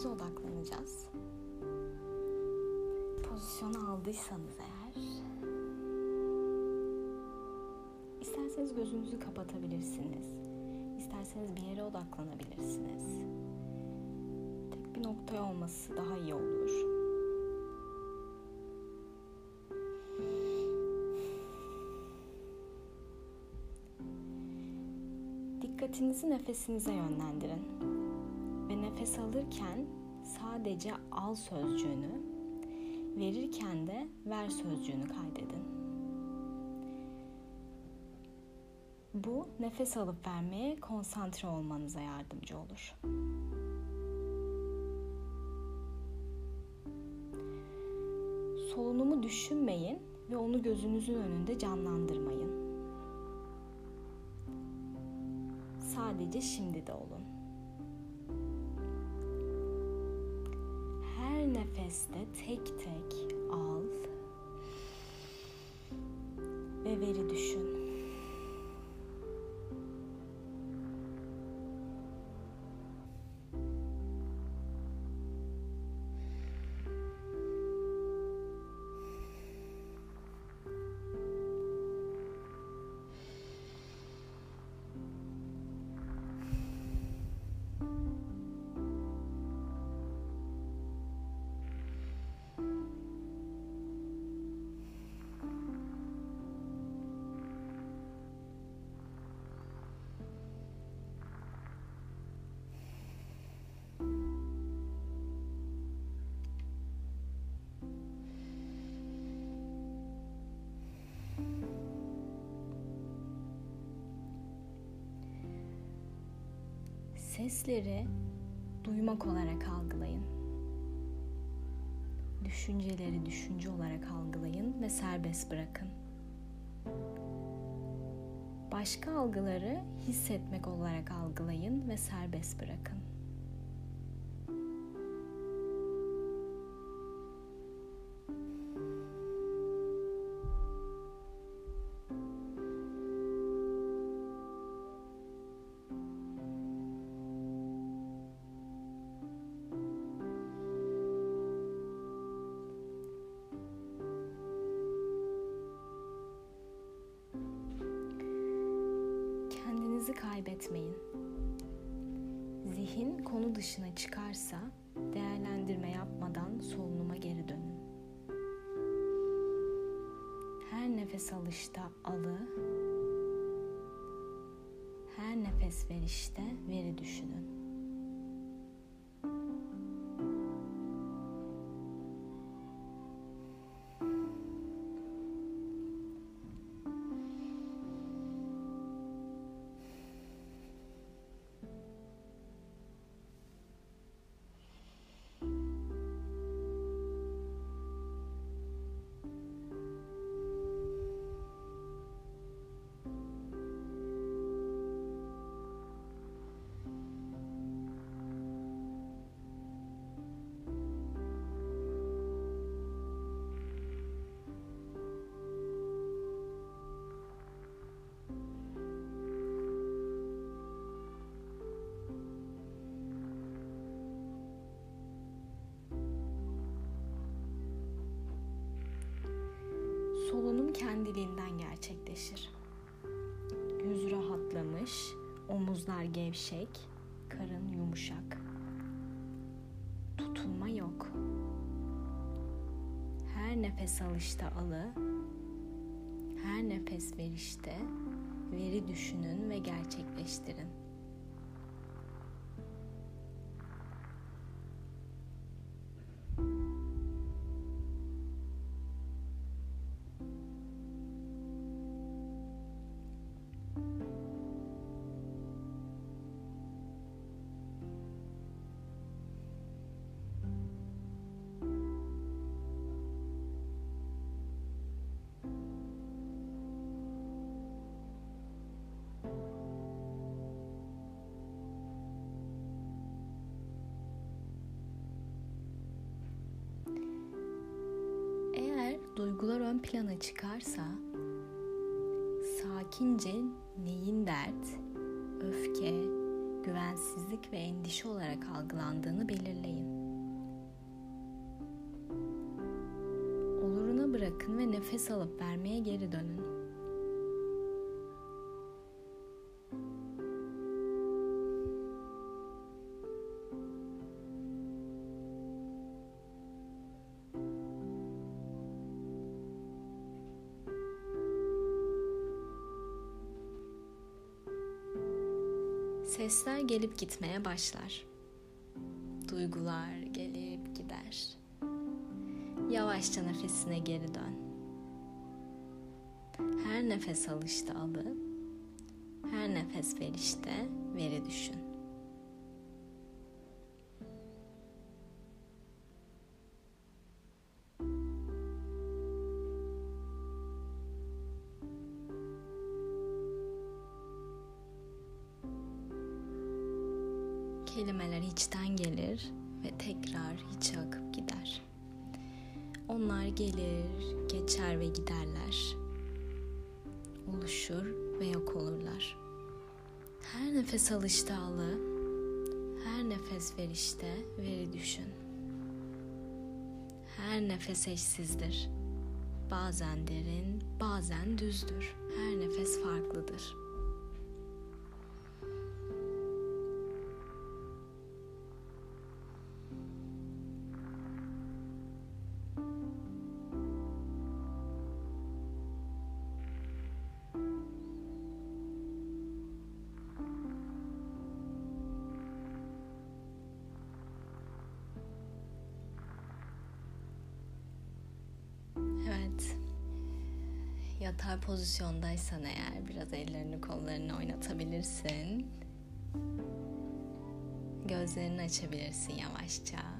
nefesimize odaklanacağız. Pozisyon aldıysanız eğer isterseniz gözünüzü kapatabilirsiniz. İsterseniz bir yere odaklanabilirsiniz. Tek bir noktaya olması daha iyi olur. Dikkatinizi nefesinize yönlendirin. Ve nefes alırken sadece al sözcüğünü, verirken de ver sözcüğünü kaydedin. Bu nefes alıp vermeye konsantre olmanıza yardımcı olur. Solunumu düşünmeyin ve onu gözünüzün önünde canlandırmayın. Sadece şimdi de olun. Her nefeste tek tek al ve veri düşün. Sesleri duymak olarak algılayın. Düşünceleri düşünce olarak algılayın ve serbest bırakın. Başka algıları hissetmek olarak algılayın ve serbest bırakın. Kaybetmeyin. Zihin konu dışına çıkarsa değerlendirme yapmadan solunuma geri dönün. Her nefes alışta alı, her nefes verişte veri düşünün. Kendiliğinden gerçekleşir. Yüz rahatlamış, omuzlar gevşek, karın yumuşak. Tutulma yok. Her nefes alışta alı, her nefes verişte veri düşünün ve gerçekleştirin. Duygular ön plana çıkarsa sakince neyin dert, öfke, güven güvensizlik ve endişe olarak algılandığını belirleyin. Oluruna bırakın ve nefes alıp vermeye geri dönün. Sesler gelip gitmeye başlar. Duygular gelip gider. Yavaşça nefesine geri dön. Her nefes alışta alıp, her nefes verişte veri düşün. Kelimeler içten gelir ve tekrar hiç akıp gider. Onlar gelir, geçer ve giderler. Oluşur ve yok olurlar. Her nefes alışta alı, her nefes verişte veri düşün. Her nefes eşsizdir. Bazen derin, bazen düzdür. Her nefes farklıdır. Yatay pozisyondaysan eğer biraz ellerini kollarını oynatabilirsin. Gözlerini açabilirsin yavaşça.